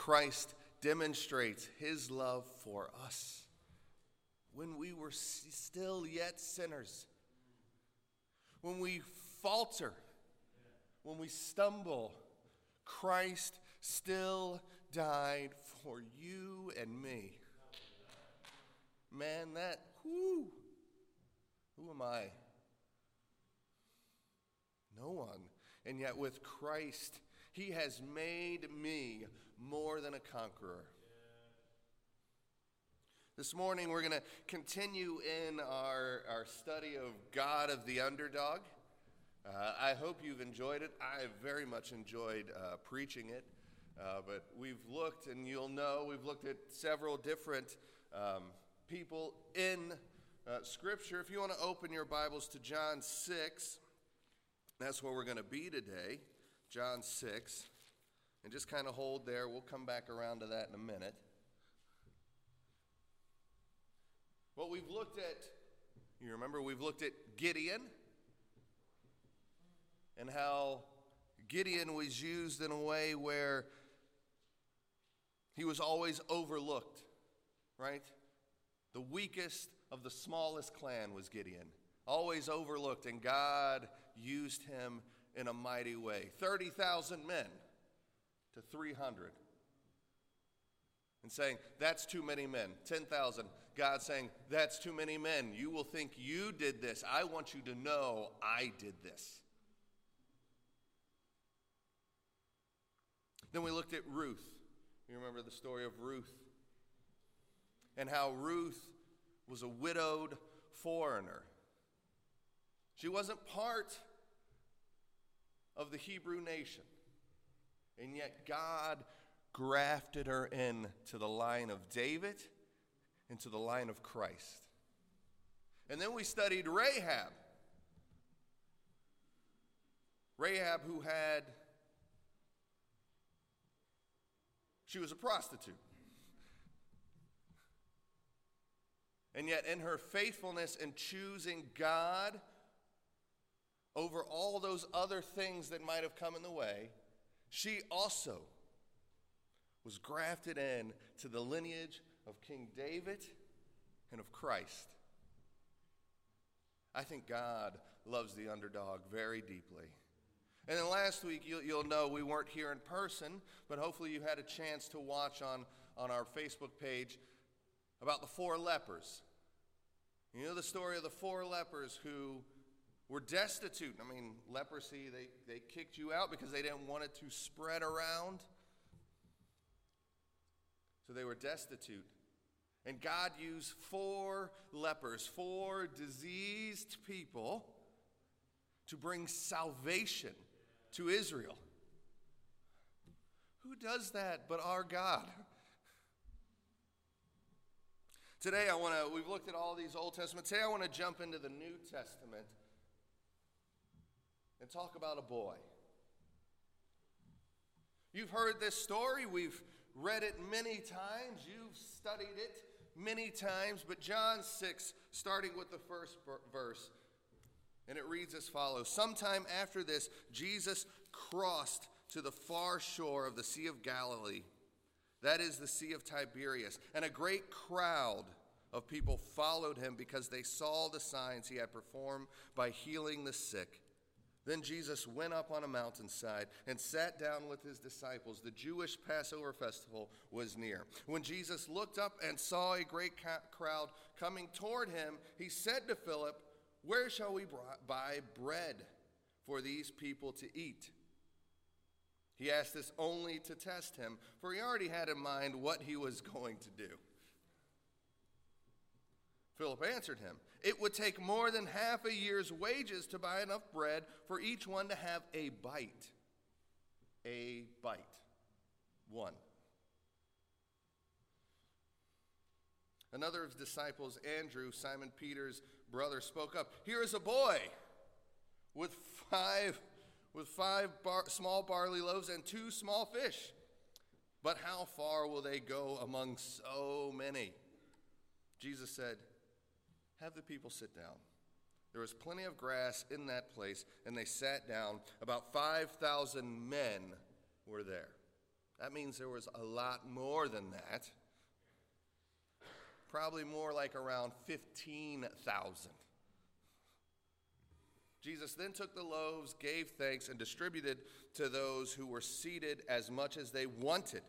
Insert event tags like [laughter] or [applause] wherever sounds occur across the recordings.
Christ demonstrates his love for us. When we were still yet sinners, when we falter, when we stumble, Christ still died for you and me. Man, that, whoo, who am I? No one. And yet, with Christ, He has made me more than a conqueror. This morning, we're going to continue in our, our study of God of the underdog. Uh, I hope you've enjoyed it. I very much enjoyed uh, preaching it. Uh, but we've looked, and you'll know, we've looked at several different um, people in uh, Scripture. If you want to open your Bibles to John 6, that's where we're going to be today. John 6. And just kind of hold there. We'll come back around to that in a minute. Well, we've looked at, you remember, we've looked at Gideon and how Gideon was used in a way where he was always overlooked, right? The weakest of the smallest clan was Gideon, always overlooked, and God used him in a mighty way. 30,000 men to 300. And saying, that's too many men. 10,000. God saying, that's too many men. You will think you did this. I want you to know I did this. Then we looked at Ruth. You remember the story of Ruth and how Ruth was a widowed foreigner. She wasn't part of the Hebrew nation, and yet God grafted her in to the line of David and to the line of Christ. And then we studied Rahab. Rahab, who had She was a prostitute. And yet, in her faithfulness in choosing God over all those other things that might have come in the way, she also was grafted in to the lineage of King David and of Christ. I think God loves the underdog very deeply. And then last week, you'll, you'll know we weren't here in person, but hopefully you had a chance to watch on, on our Facebook page about the four lepers. You know the story of the four lepers who were destitute. I mean, leprosy, they, they kicked you out because they didn't want it to spread around. So they were destitute. And God used four lepers, four diseased people, to bring salvation to Israel. Who does that but our God? Today I want to we've looked at all these Old Testament. Today I want to jump into the New Testament and talk about a boy. You've heard this story, we've read it many times, you've studied it many times, but John 6 starting with the first verse and it reads as follows Sometime after this, Jesus crossed to the far shore of the Sea of Galilee. That is the Sea of Tiberias. And a great crowd of people followed him because they saw the signs he had performed by healing the sick. Then Jesus went up on a mountainside and sat down with his disciples. The Jewish Passover festival was near. When Jesus looked up and saw a great crowd coming toward him, he said to Philip, where shall we buy bread for these people to eat? He asked this only to test him, for he already had in mind what he was [laughs] going to do. Philip answered him, It would take more than half a year's wages to buy enough bread for each one to have a bite. A bite. One. Another of his disciples, Andrew, Simon Peter's brother, spoke up Here is a boy with five, with five bar, small barley loaves and two small fish. But how far will they go among so many? Jesus said, Have the people sit down. There was plenty of grass in that place, and they sat down. About 5,000 men were there. That means there was a lot more than that. Probably more like around 15,000. Jesus then took the loaves, gave thanks, and distributed to those who were seated as much as they wanted.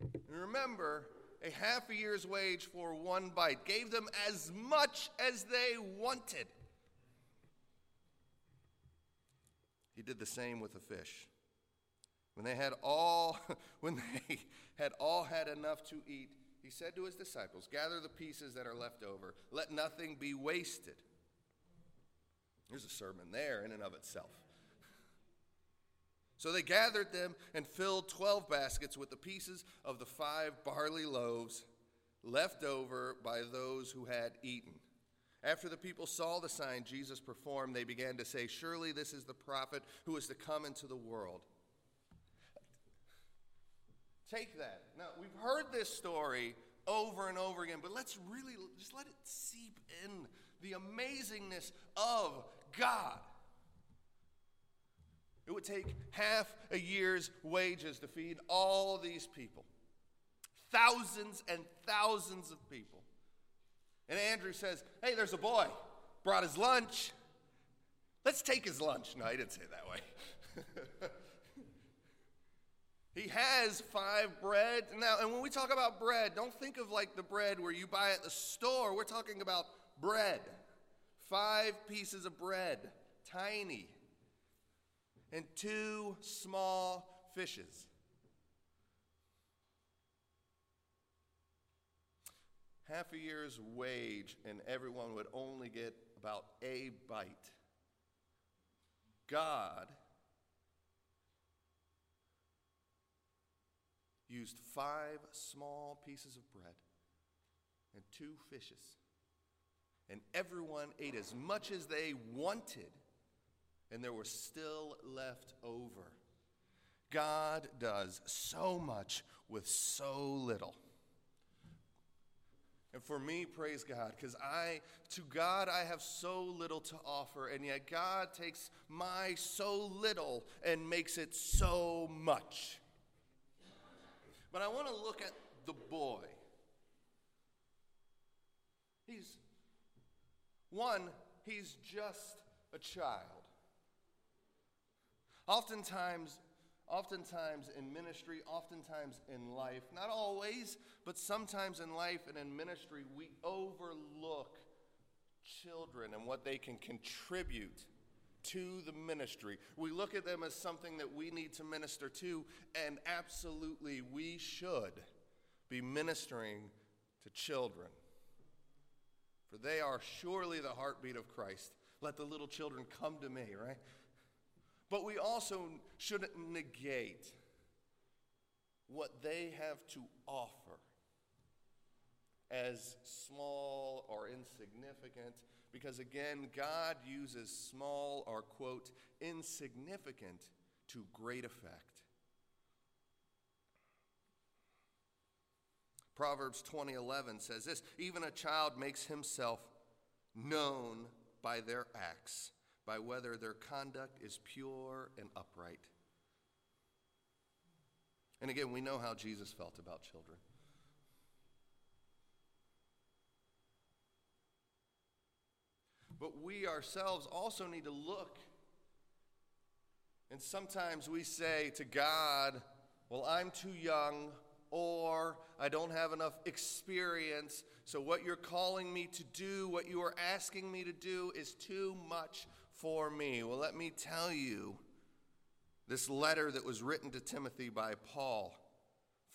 And remember, a half a year's wage for one bite gave them as much as they wanted. He did the same with the fish. When they had all [laughs] when they had all had enough to eat, he said to his disciples, "Gather the pieces that are left over. Let nothing be wasted." There's a sermon there in and of itself. So they gathered them and filled 12 baskets with the pieces of the five barley loaves left over by those who had eaten. After the people saw the sign Jesus performed, they began to say, Surely this is the prophet who is to come into the world. Take that. Now, we've heard this story over and over again, but let's really just let it seep in the amazingness of God. It would take half a year's wages to feed all these people. Thousands and thousands of people. And Andrew says, Hey, there's a boy, brought his lunch. Let's take his lunch. No, he didn't say it that way. [laughs] he has five bread. Now, and when we talk about bread, don't think of like the bread where you buy at the store. We're talking about bread. Five pieces of bread, tiny, and two small fishes. Half a year's wage, and everyone would only get about a bite. God used five small pieces of bread and two fishes and everyone ate as much as they wanted, and there was still left over. God does so much with so little. And for me, praise God, because I, to God, I have so little to offer, and yet God takes my so little and makes it so much. But I want to look at the boy. He's one, he's just a child. Oftentimes, oftentimes in ministry, oftentimes in life, not always, but sometimes in life and in ministry, we overlook children and what they can contribute to the ministry. We look at them as something that we need to minister to, and absolutely we should be ministering to children for they are surely the heartbeat of Christ. Let the little children come to me, right? But we also shouldn't negate what they have to offer as small or insignificant, because again, God uses small or, quote, insignificant to great effect. Proverbs 20:11 says this, even a child makes himself known by their acts, by whether their conduct is pure and upright. And again, we know how Jesus felt about children. But we ourselves also need to look. And sometimes we say to God, Well, I'm too young, or I don't have enough experience. So, what you're calling me to do, what you are asking me to do, is too much for me. Well, let me tell you this letter that was written to Timothy by Paul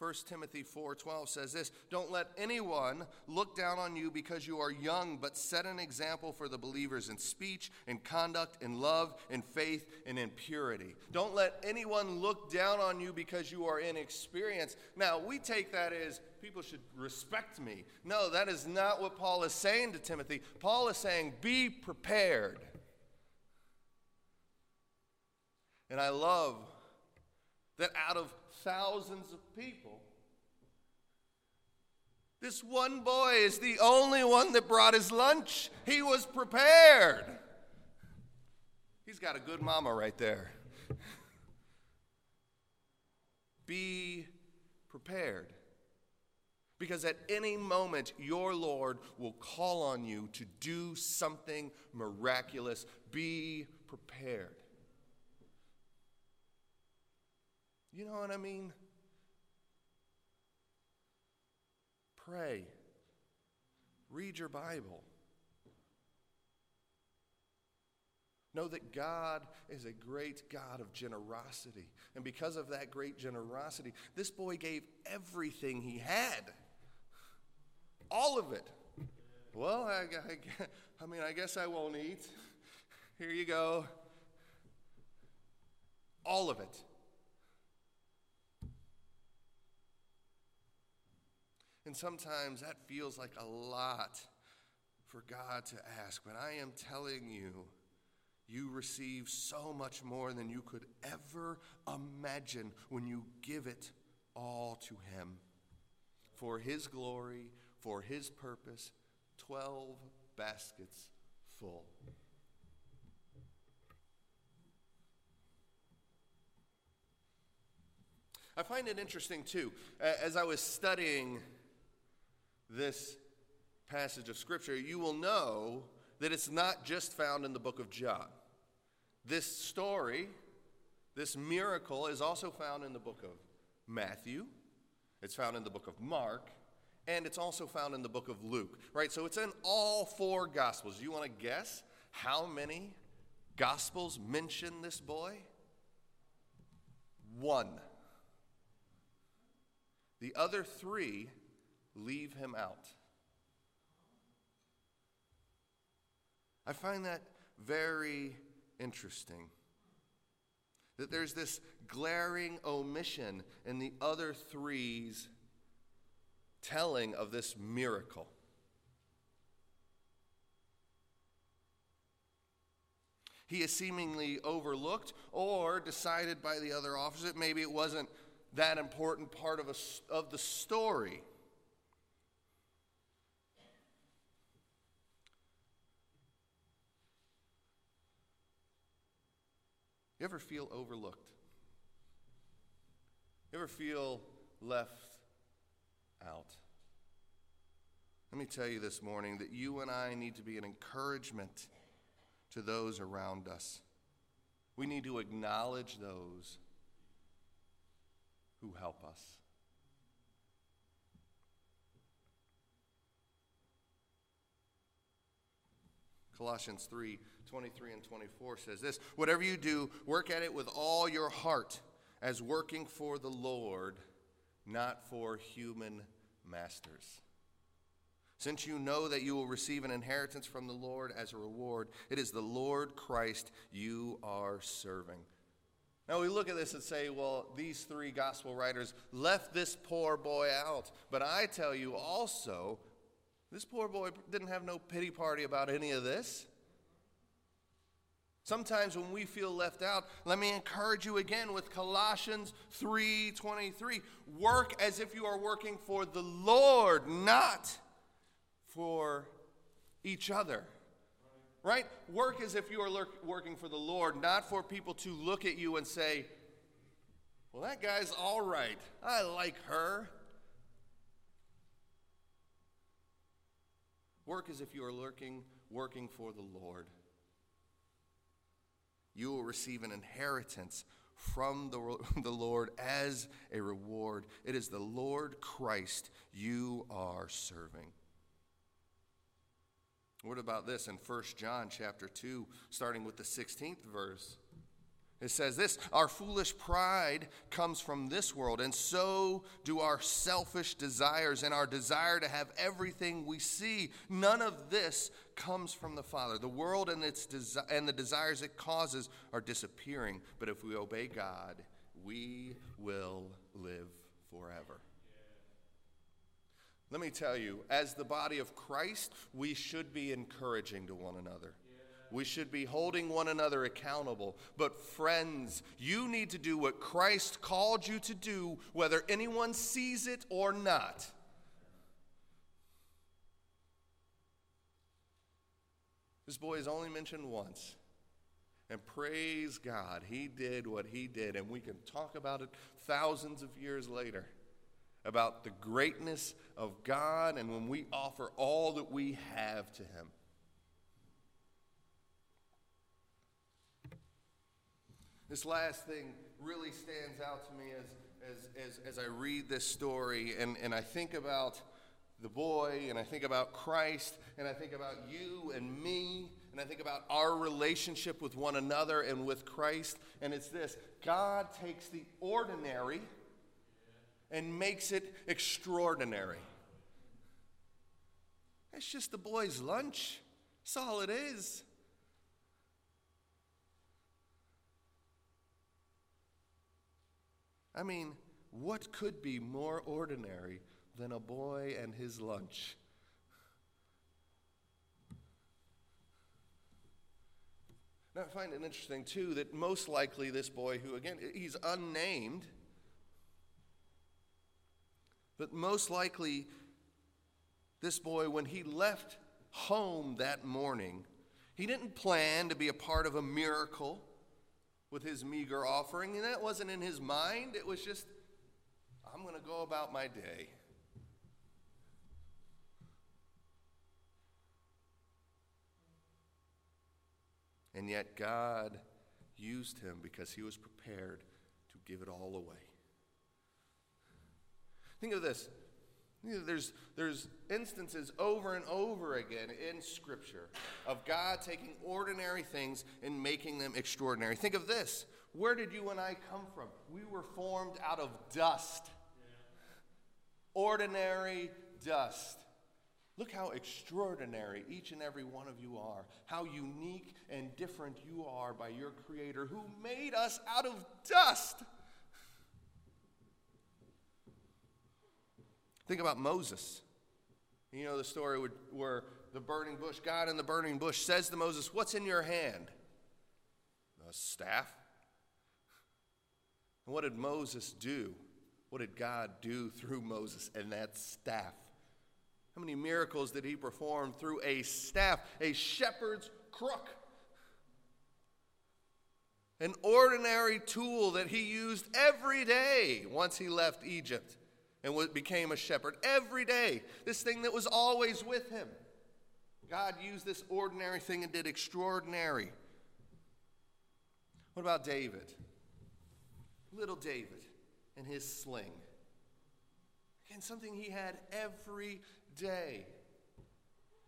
1 Timothy 4:12 says this, "Don't let anyone look down on you because you are young, but set an example for the believers in speech, in conduct, in love, in faith, and in purity." Don't let anyone look down on you because you are inexperienced. Now, we take that as people should respect me. No, that is not what Paul is saying to Timothy. Paul is saying, "Be prepared." And I love that out of thousands of people. This one boy is the only one that brought his lunch. He was prepared. He's got a good mama right there. [laughs] Be prepared. Because at any moment, your Lord will call on you to do something miraculous. Be prepared. You know what I mean? Pray. Read your Bible. Know that God is a great God of generosity. And because of that great generosity, this boy gave everything he had. All of it. Well, I, I, I mean, I guess I won't eat. Here you go. All of it. And sometimes that feels like a lot for God to ask. But I am telling you, you receive so much more than you could ever imagine when you give it all to Him. For His glory, for His purpose, 12 baskets full. I find it interesting too, as I was studying this passage of Scripture, you will know that it's not just found in the book of John. This story, this miracle, is also found in the book of Matthew, it's found in the book of Mark, and it's also found in the book of Luke, right? So it's in all four Gospels. You want to guess how many Gospels mention this boy? One. The other three leave him out. I find that very interesting. That there's this glaring omission in the other three's telling of this miracle. He is seemingly overlooked or decided by the other officers that maybe it wasn't that important part of, a, of the story. You ever feel overlooked? You ever feel left out? Let me tell you this morning that you and I need to be an encouragement to those around us. We need to acknowledge those who help us. Colossians 3 23 and 24 says this Whatever you do, work at it with all your heart, as working for the Lord, not for human masters. Since you know that you will receive an inheritance from the Lord as a reward, it is the Lord Christ you are serving. Now we look at this and say, well, these three gospel writers left this poor boy out. But I tell you also, this poor boy didn't have no pity party about any of this. Sometimes when we feel left out, let me encourage you again with Colossians 3:23. Work as if you are working for the Lord, not for each other. Right? Work as if you are working for the Lord, not for people to look at you and say, "Well, that guy's all right. I like her." Work as if you are lurking, working for the Lord you will receive an inheritance from the, [laughs] the Lord as a reward. It is the Lord Christ you are serving. What about this in 1 John chapter 2, starting with the 16th verse? It says this Our foolish pride comes from this world, and so do our selfish desires and our desire to have everything we see. None of this comes from the Father. The world and, its desi- and the desires it causes are disappearing, but if we obey God, we will live forever. Let me tell you, as the body of Christ, we should be encouraging to one another. We should be holding one another accountable. But, friends, you need to do what Christ called you to do, whether anyone sees it or not. This boy is only mentioned once. And praise God, he did what he did, and we can talk about it thousands of years later. about the greatness of God and when we offer all that we have to Him. This last thing really stands out to me as, as, as, as I read this story and, and I think about the boy and I think about Christ and I think about you and me and I think about our relationship with one another and with Christ. And it's this God takes the ordinary and makes it extraordinary. It's just the boy's lunch. That's all it is. I mean, what could be more ordinary than a boy and his lunch? Now, I find it interesting, too, that most likely this boy, who, again, he's unnamed, but most likely this boy, when he left home that morning, he didn't plan to be a part of a miracle with his meager offering, and that wasn't in his mind. It was just, I'm going to go about my day. And yet God used him because he was prepared to give it all away. Think of this. There's, there's instances over and over again in Scripture of God taking ordinary things and making them extraordinary. Think of this. Where did you and I come from? We were formed out of dust. Ordinary dust. Look how extraordinary each and every one of you are. How unique and different you are by your Creator who made us out of dust. Think about Moses. You know the story where the burning bush, God in the burning bush says to Moses, What's in your hand? A staff. And what did Moses do? What did God do through Moses and that staff? How many miracles did he perform through a staff, a shepherd's crook? An ordinary tool that he used every day once he left Egypt and became a shepherd. Every day, this thing that was always with him. God used this ordinary thing and did extraordinary. What about David? Little David and his sling. Again, something he had every day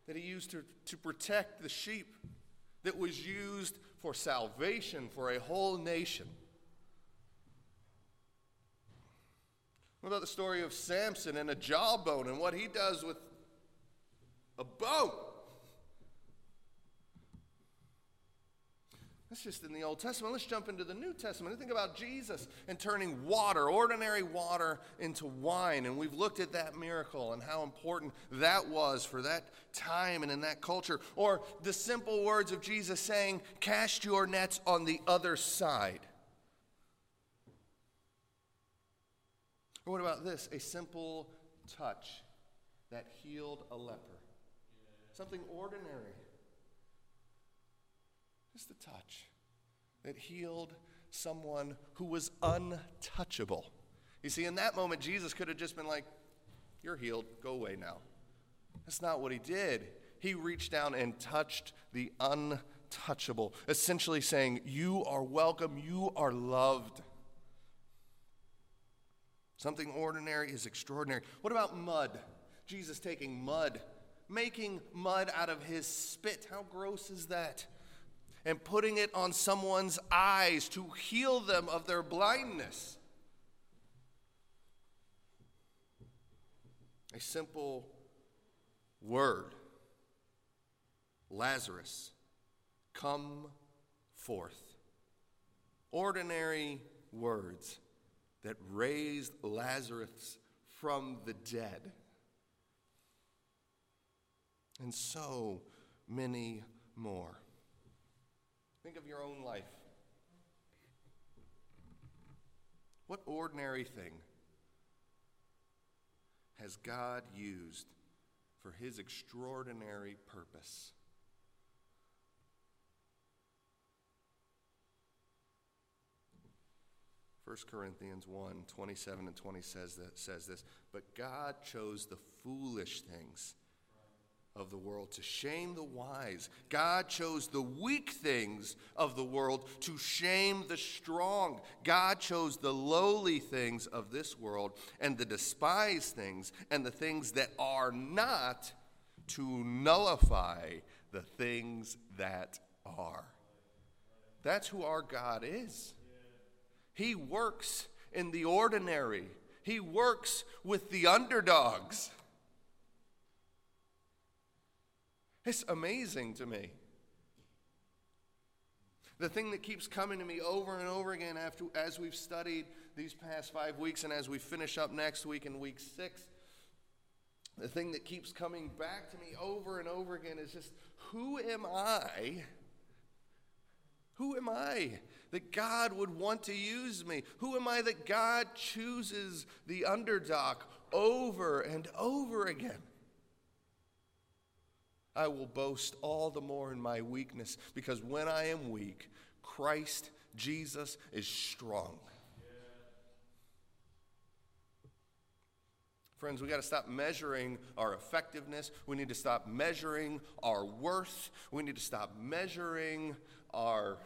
that he used to, to protect the sheep that was used for salvation for a whole nation. What about the story of Samson and a jawbone and what he does with a bone? That's just in the Old Testament. Let's jump into the New Testament. And think about Jesus and turning water, ordinary water, into wine. And we've looked at that miracle and how important that was for that time and in that culture. Or the simple words of Jesus saying, Cast your nets on the other side. Or what about this? A simple touch that healed a leper. Something ordinary just a touch that healed someone who was untouchable. You see, in that moment, Jesus could have just been like, You're healed, go away now. That's not what he did. He reached down and touched the untouchable, essentially saying, You are welcome, you are loved. Something ordinary is extraordinary. What about mud? Jesus taking mud, making mud out of his spit. How gross is that? and putting it on someone's eyes to heal them of their blindness. A simple word Lazarus, come forth. Ordinary words that raised Lazarus from the dead. And so many more. Think of your own life. What ordinary thing has God used for his extraordinary purpose? 1 Corinthians 1 27 and 20 says, that, says this But God chose the foolish things of the world to shame the wise. God chose the weak things of the world to shame the strong. God chose the lowly things of this world and the despised things and the things that are not to nullify the things that are. That's who our God is. He works in the ordinary, He works with the underdogs. It's amazing to me. The thing that keeps coming to me over and over again after, as we've studied these past five weeks and as we finish up next week in week six, the thing that keeps coming back to me over and over again is just who am I? Who am I that God would want to use me? Who am I that God chooses the underdog over and over again? I will boast all the more in my weakness because when I am weak, Christ Jesus is strong. Friends, we got to stop measuring our effectiveness. We need to stop measuring our worth. We need to stop measuring our,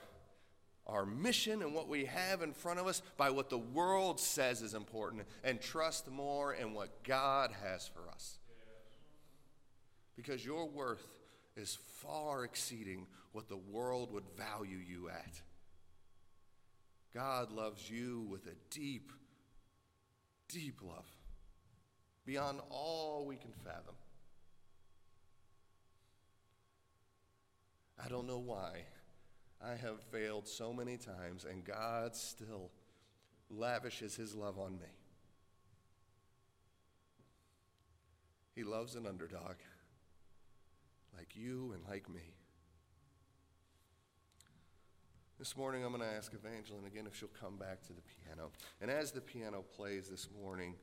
our mission and what we have in front of us by what the world says is important and trust more in what God has for us because your worth is far exceeding what the world would value you at. God loves you with a deep, deep love, beyond all we can fathom. I don't know why I have failed so many times, and God still lavishes his love on me. He loves an underdog like you and like me. This morning, I'm going to ask Evangeline again if she'll come back to the piano. And as the piano plays this morning,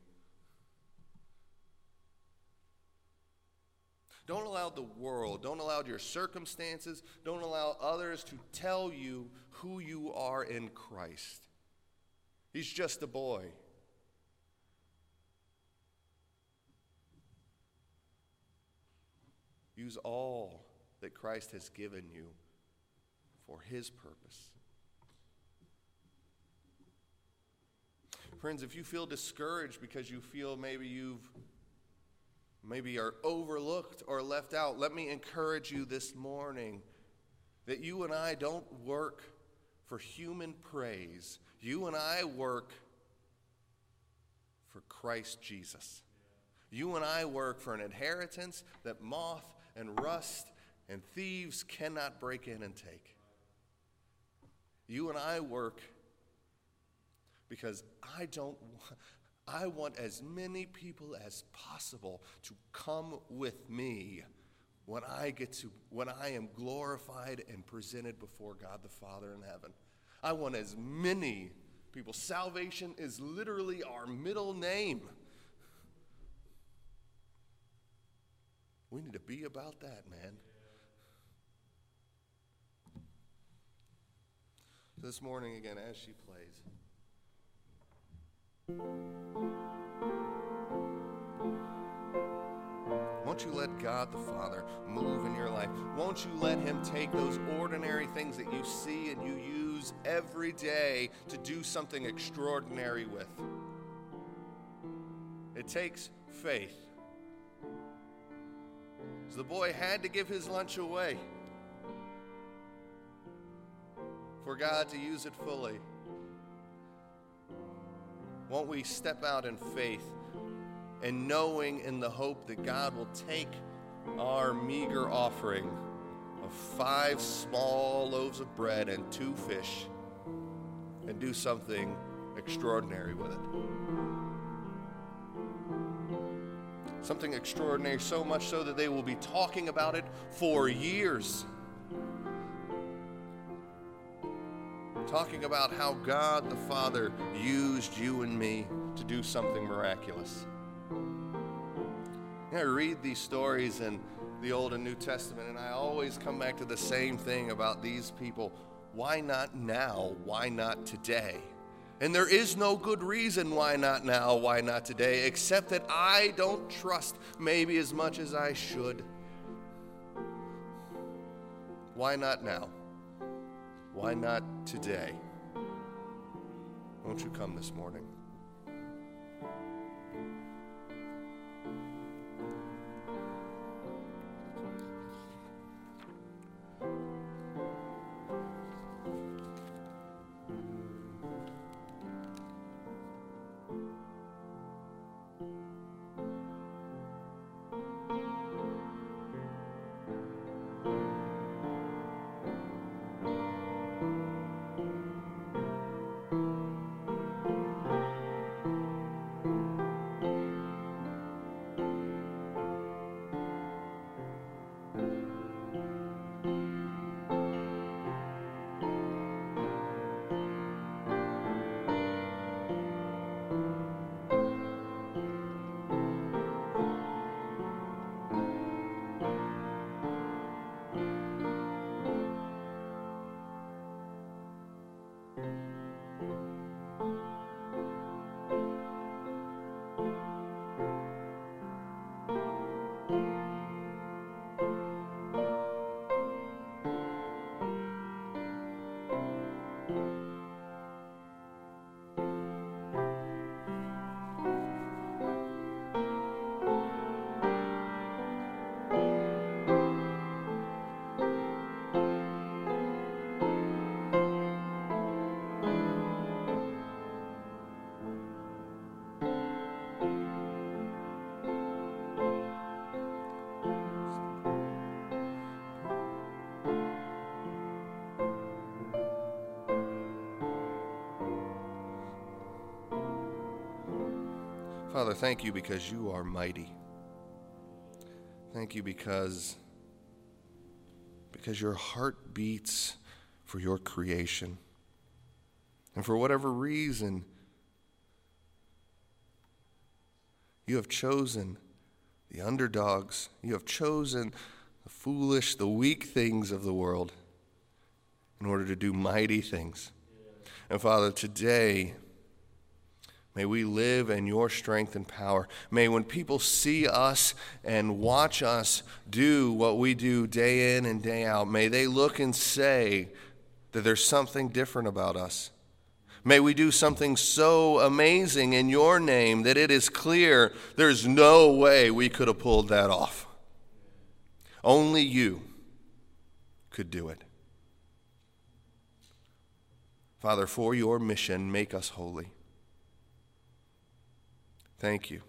don't allow the world, don't allow your circumstances, don't allow others to tell you who you are in Christ. He's just a boy. Use all that Christ has given you for his purpose. Friends, if you feel discouraged because you feel maybe you've maybe are overlooked or left out, let me encourage you this morning that you and I don't work for human praise. You and I work for Christ Jesus. You and I work for an inheritance that moth and rust and thieves cannot break in and take. You and I work because I don't [laughs] I want as many people as possible to come with me when I get to when I am glorified and presented before God the Father in heaven. I want as many people. Salvation is literally our middle name. We need to be about that, man. This morning, again, as she plays. Won't you let God the Father move in your life? Won't you let Him take those ordinary things that you see and you use every day to do something extraordinary with? It takes faith. So the boy had to give his lunch away for God to use it fully. Won't we step out in faith and knowing in the hope that God will take our meager offering of five small loaves of bread and two fish and do something extraordinary with it? something extraordinary, so much so that they will be talking about it for years. Talking about how God the Father used you and me to do something miraculous. I read these stories in the Old and New Testament, and I always come back to the same thing about these people. Why not now? Why not today? And there is no good reason why not now, why not today, except that I don't trust maybe as much as I should. Why not now? Why not today? Won't you come this morning? Father, thank you because you are mighty. Thank you because because your heart beats for your creation. And for whatever reason, you have chosen the underdogs. You have chosen the foolish, the weak things of the world in order to do mighty things. And Father, today, May we live in your strength and power. May when people see us and watch us do what we do day in and day out, may they look and say that there's something different about us. May we do something so amazing in your name that it is clear there's no way we could have pulled that off. Only you could do it. Father, for your mission, make us holy. Thank you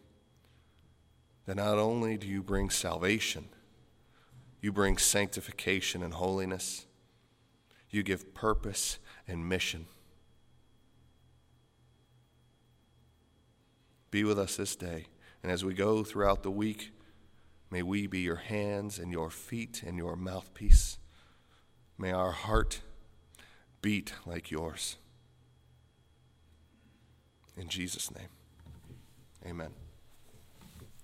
that not only do you bring salvation, you bring sanctification and holiness, you give purpose and mission. Be with us this day. And as we go throughout the week, may we be your hands and your feet and your mouthpiece. May our heart beat like yours. In Jesus' name. Amen.